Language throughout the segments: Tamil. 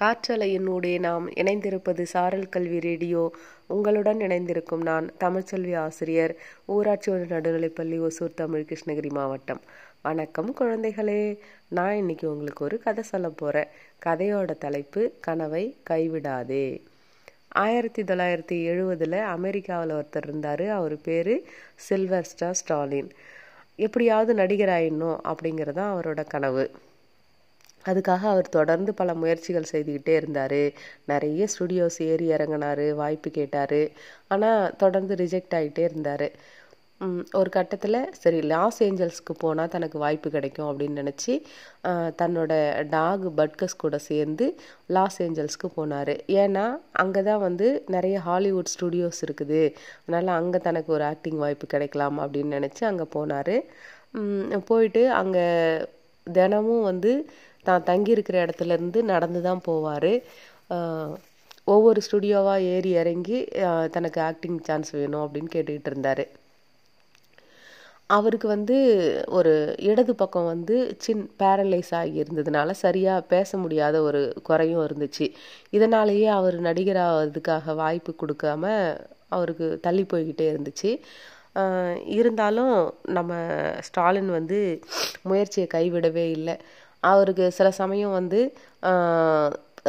காற்றலையினூடே நாம் இணைந்திருப்பது சாரல் கல்வி ரேடியோ. உங்களுடன் இணைந்திருக்கும் நான் தமிழ்ச்செல்வி ஆசிரியர் ஊராட்சி ஒன்று நடுநிலைப்பள்ளி ஒசூர் தமிழ் கிருஷ்ணகிரி மாவட்டம். வணக்கம் குழந்தைகளே. நான் இன்னைக்கு உங்களுக்கு ஒரு கதை சொல்ல போகிறேன் கதையோட தலைப்பு கனவை கைவிடாதே. ஆயிரத்தி தொள்ளாயிரத்தி எழுபதில் அமெரிக்காவில் ஒருத்தர் இருந்தார். அவர் பேர் சில்வர் ஸ்டார் ஸ்டாலின். எப்படியாவது நடிகராயிடணும் அப்படிங்கிறது தான் அவரோட கனவு. அதுக்காக அவர் தொடர்ந்து பல முயற்சிகள் செய்துக்கிட்டே இருந்தார். நிறைய ஸ்டுடியோஸ் ஏறி இறங்கினார் வாய்ப்பு கேட்டார். ஆனால் தொடர்ந்து ரிஜெக்ட் ஆகிட்டே இருந்தார். ஒரு கட்டத்தில் சரி லாஸ் ஏஞ்சல்ஸ்க்கு போனால் தனக்கு வாய்ப்பு கிடைக்கும் அப்படின்னு நினச்சி தன்னோட டாக் பட்கஸ் கூட சேர்ந்து லாஸ் ஏஞ்சல்ஸ்க்கு போனார். ஏன்னா அங்கே தான் வந்து நிறைய ஹாலிவுட் ஸ்டுடியோஸ் இருக்குது. அதனால் அங்கே தனக்கு ஒரு ஆக்டிங் வாய்ப்பு கிடைக்கலாம் அப்படின்னு நினச்சி அங்கே போனார். போயிட்டு அங்கே தினமும் வந்து தான் தங்கியிருக்கிற இடத்துலேருந்து நடந்து தான் போவார். ஒவ்வொரு ஸ்டுடியோவாக ஏறி இறங்கி தனக்கு ஆக்டிங் சான்ஸ் வேணும் அப்படின்னு கேட்டுக்கிட்டு இருந்தார். அவருக்கு வந்து ஒரு இடது பக்கம் வந்து சின் பேரலைஸ் ஆகி இருந்ததுனால சரியாக பேச முடியாத ஒரு குறையும் இருந்துச்சு. இதனாலேயே அவர் நடிகராகிறதுக்காக வாய்ப்பு கொடுக்காம அவருக்கு தள்ளி போய்கிட்டே இருந்துச்சு. இருந்தாலும் நம்ம ஸ்டாலின் வந்து முயற்சியை கைவிடவே இல்லை. அவருக்கு சில சமயம் வந்து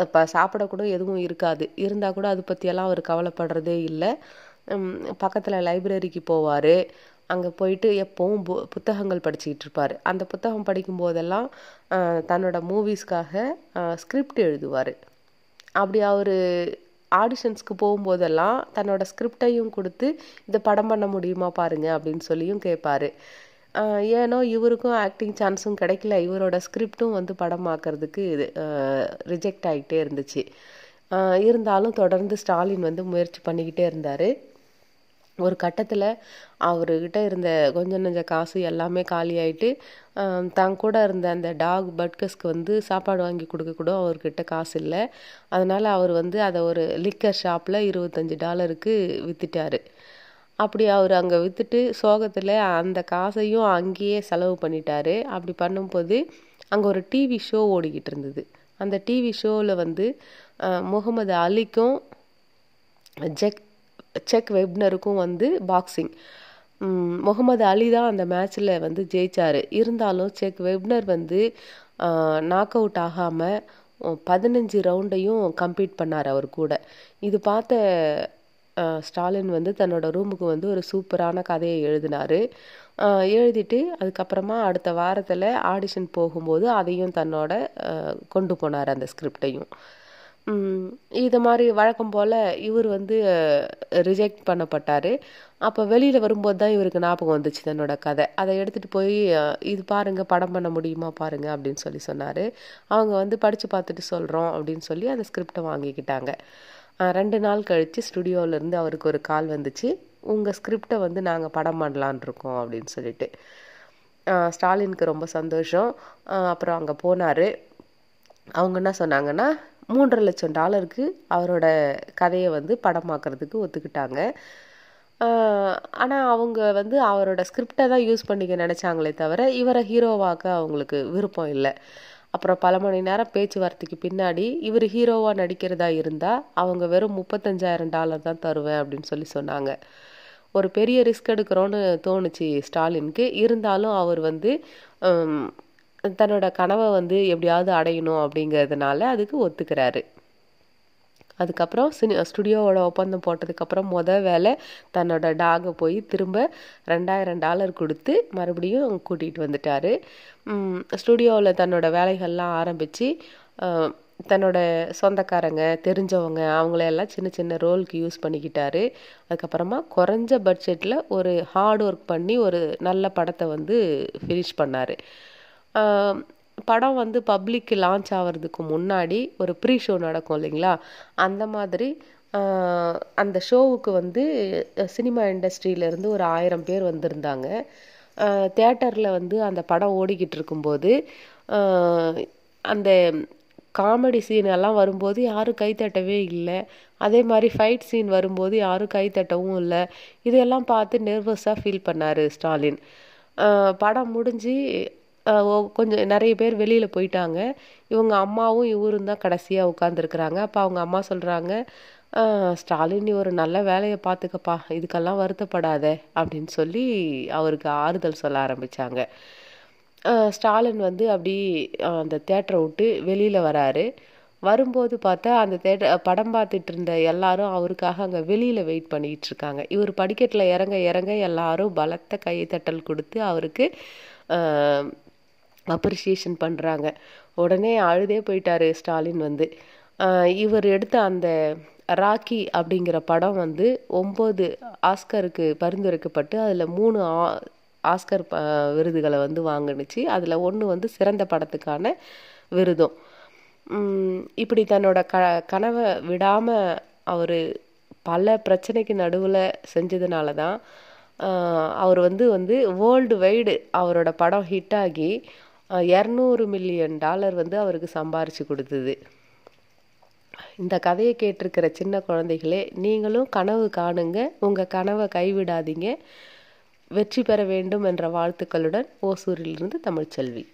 இப்போ சாப்பிடக்கூட எதுவும் இருக்காது. இருந்தால் கூட அதை பற்றியெல்லாம் அவர் கவலைப்படுறதே இல்லை. பக்கத்தில் லைப்ரரிக்கு போவார். அங்கே போயிட்டு எப்போவும் பு புத்தகங்கள் படிச்சுக்கிட்டு இருப்பார். அந்த புத்தகம் படிக்கும் போதெல்லாம் தன்னோட மூவிஸ்க்காக ஸ்கிரிப்ட் எழுதுவார். அப்படி அவர் ஆடிஷன்ஸ்க்கு போகும்போதெல்லாம் தன்னோட ஸ்கிரிப்டையும் கொடுத்து இதை படம் பண்ண முடியுமா பாருங்கள் அப்படின்னு சொல்லியும் கேட்பாரு ஏனோ இவருக்கும் ஆக்டிங் சான்ஸும் கிடைக்கல. இவரோட ஸ்கிரிப்டும் வந்து படமாக்கிறதுக்கு இது ரிஜெக்ட் ஆகிட்டே இருந்துச்சு. இருந்தாலும் தொடர்ந்து ஸ்டாலின் வந்து முயற்சி பண்ணிக்கிட்டே இருந்தார். ஒரு கட்டத்தில் அவர்கிட்ட இருந்த கொஞ்சம் நஞ்ச காசு எல்லாமே காலி ஆகிட்டு தான் கூட இருந்த அந்த டாக் பட்கஸ்க்கு வந்து சாப்பாடு வாங்கி கொடுக்க கூட அவர்கிட்ட காசு இல்லை. அதனால் அவர் வந்து அதை ஒரு லிக்கர் ஷாப்பில் இருபத்தஞ்சி டாலருக்கு விற்றுட்டார் அப்படி அவர் அங்கே விற்றுட்டு சோகத்தில் அந்த காசையும் அங்கேயே செலவு பண்ணிட்டாரு. அப்படி பண்ணும்போது அங்கே ஒரு டிவி ஷோ ஓடிக்கிட்டு இருந்தது. அந்த டிவி ஷோவில் வந்து முகமது அலிக்கும் ஜெக் செக் வெப்னருக்கும் வந்து பாக்ஸிங் முகமது அலி தான் அந்த மேட்ச்சில் வந்து ஜெயிச்சார். இருந்தாலும் செக் வெப்னர் வந்து நாக் அவுட் ஆகாமல் பதினஞ்சு ரவுண்டையும் கம்ப்ளீட் பண்ணார் அவர் கூட. இது பார்த்த ஸ்டாலின் வந்து தன்னோட ரூமுக்கு வந்து ஒரு சூப்பரான கதையை எழுதினார். எழுதிட்டு அதுக்கப்புறமா அடுத்த வாரத்தில் ஆடிஷன் போகும்போது அதையும் தன்னோட கொண்டு போனார் அந்த ஸ்கிரிப்டையும். இது மாதிரி வழக்கம் போல் இவர் வந்து ரிஜெக்ட் பண்ணப்பட்டார். அப்போ வெளியில் வரும்போது தான் இவருக்கு ஞாபகம் வந்துச்சு தன்னோட கதை. அதை எடுத்துகிட்டு போய் இது பாருங்கள் படம் பண்ண முடியுமா பாருங்கள் அப்படின்னு சொல்லி சொன்னார். அவங்க வந்து படித்து பார்த்துட்டு சொல்கிறோம் அப்படின்னு சொல்லி அந்த ஸ்கிரிப்டை வாங்கிக்கிட்டாங்க. ரெண்டு நாள் கழித்து ஸ்டுடியோவிலேருந்து அவருக்கு ஒரு கால் வந்துச்சு. உங்கள் ஸ்கிரிப்டை வந்து நாங்கள் படம் பண்ணலான் இருக்கோம் அப்படின்னு சொல்லிட்டு. ஸ்டாலினுக்கு ரொம்ப சந்தோஷம். அப்புறம் அங்கே போனார். அவங்க என்ன சொன்னாங்கன்னா மூன்றரை லட்சம் டாலருக்கு அவரோட கதையை வந்து படமாக்குறதுக்கு ஒத்துக்கிட்டாங்க. ஆனால் அவங்க வந்து அவரோட ஸ்கிரிப்டை தான் யூஸ் பண்ணிக்க நினச்சாங்களே தவிர இவரை ஹீரோவாக்க அவங்களுக்கு விருப்பம் இல்லை. அப்புறம் பல மணி நேரம் பேச்சுவார்த்தைக்கு பின்னாடி இவர் ஹீரோவாக நடிக்கிறதா இருந்தால் அவங்க வெறும் முப்பத்தஞ்சாயிரம் டாலர் தான் தருவேன் அப்படின்னு சொல்லி சொன்னாங்க. ஒரு பெரிய ரிஸ்க் எடுக்கிறோன்னு தோணுச்சு ஸ்டாலினுக்கு. இருந்தாலும் அவர் வந்து தன்னோட கனவை வந்து எப்படியாவது அடையணும் அப்படிங்கிறதுனால அதுக்கு ஒத்துக்கிறாரு. அதுக்கப்புறம் சினி ஸ்டுடியோவோட ஒப்பந்தம் போட்டதுக்கப்புறம் முத வேலை தன்னோட டாகை போய் திரும்ப ரெண்டாயிரம் டாலர் கொடுத்து மறுபடியும் கூட்டிகிட்டு வந்துட்டார். ஸ்டுடியோவில் தன்னோட வேலைகள்லாம் ஆரம்பித்து தன்னோட சொந்தக்காரங்க தெரிஞ்சவங்க அவங்களையெல்லாம் சின்ன சின்ன ரோலுக்கு யூஸ் பண்ணிக்கிட்டாரு. அதுக்கப்புறமா குறைஞ்ச பட்ஜெட்டில் ஒரு ஹார்ட் ஒர்க் பண்ணி ஒரு நல்ல படத்தை வந்து ஃபினிஷ் பண்ணார். படம் வந்து பப்ளிக்கு லான்ச் ஆகிறதுக்கு முன்னாடி ஒரு ப்ரீ ஷோ நடக்கும் இல்லைங்களா? அந்த மாதிரி அந்த ஷோவுக்கு வந்து சினிமா இண்டஸ்ட்ரியிலேருந்து ஒரு ஆயிரம் பேர் வந்திருந்தாங்க. தேட்டரில் வந்து அந்த படம் ஓடிக்கிட்டு இருக்கும்போது அந்த காமெடி சீன் எல்லாம் வரும்போது யாரும் கைத்தட்டவே இல்லை. அதே மாதிரி ஃபைட் சீன் வரும்போது யாரும் கைத்தட்டவும் இல்லை. இதையெல்லாம் பார்த்து நெர்வஸாக ஃபீல் பண்ணார் ஸ்டாலின். படம் முடிஞ்சு கொஞ்சம் நிறைய பேர் வெளியில் போயிட்டாங்க. இவங்க அம்மாவும் இவரும் தான் கடைசியாக உட்காந்துருக்குறாங்க அப்போ அவங்க அம்மா சொல்கிறாங்க ஸ்டாலின் நீ ஒரு நல்ல வேலையை பார்த்துக்கப்பா இதுக்கெல்லாம் வருத்தப்படாத. அப்படின்னு சொல்லி அவருக்கு ஆறுதல் சொல்ல ஆரம்பித்தாங்க ஸ்டாலின் வந்து அப்படி அந்த தேட்டரை விட்டு வெளியில் வராரு. வரும்போது பார்த்தா அந்த தேட்டர் படம் பார்த்துட்டு இருந்த எல்லாரும் அவருக்காக அங்கே வெளியில் வெயிட் பண்ணிகிட்டு இருக்காங்க. இவர் படிக்கட்டில் இறங்க இறங்க எல்லாரும் பலத்த கைத்தட்டல் கொடுத்து அவருக்கு அப்ரிசியேஷன் பண்ணுறாங்க உடனே அழுதே போயிட்டார் ஸ்டாலின் வந்து. இவர் எடுத்த அந்த ராக்கி அப்படிங்கிற படம் வந்து ஒம்பது ஆஸ்கருக்கு பரிந்துரைக்கப்பட்டு அதில் மூணு ஆ- ஆஸ்கர் ப- விருதுகளை வந்து வாங்குனுச்சு. அதில் ஒன்று வந்து சிறந்த படத்துக்கான விருதும். இப்படி தன்னோட க கனவை விடாமல் அவர் பல பிரச்சனைக்கு நடுவில் செஞ்சதுனால தான் அவர் வந்து வந்து வேர்ல்டு வைடு அவரோட படம் ஹிட் ஆகி இரநூறு மில்லியன் டாலர் வந்து அவருக்கு சம்பாரிச்சு கொடுத்தது. இந்த கதையை கேட்டிருக்கிற சின்ன குழந்தைகளே நீங்களும் கனவு காணுங்க. உங்கள் கனவை கைவிடாதீங்க. வெற்றி பெற வேண்டும் என்ற வாழ்த்துக்களுடன் ஓசூரிலிருந்து தமிழ்ச்செல்வி.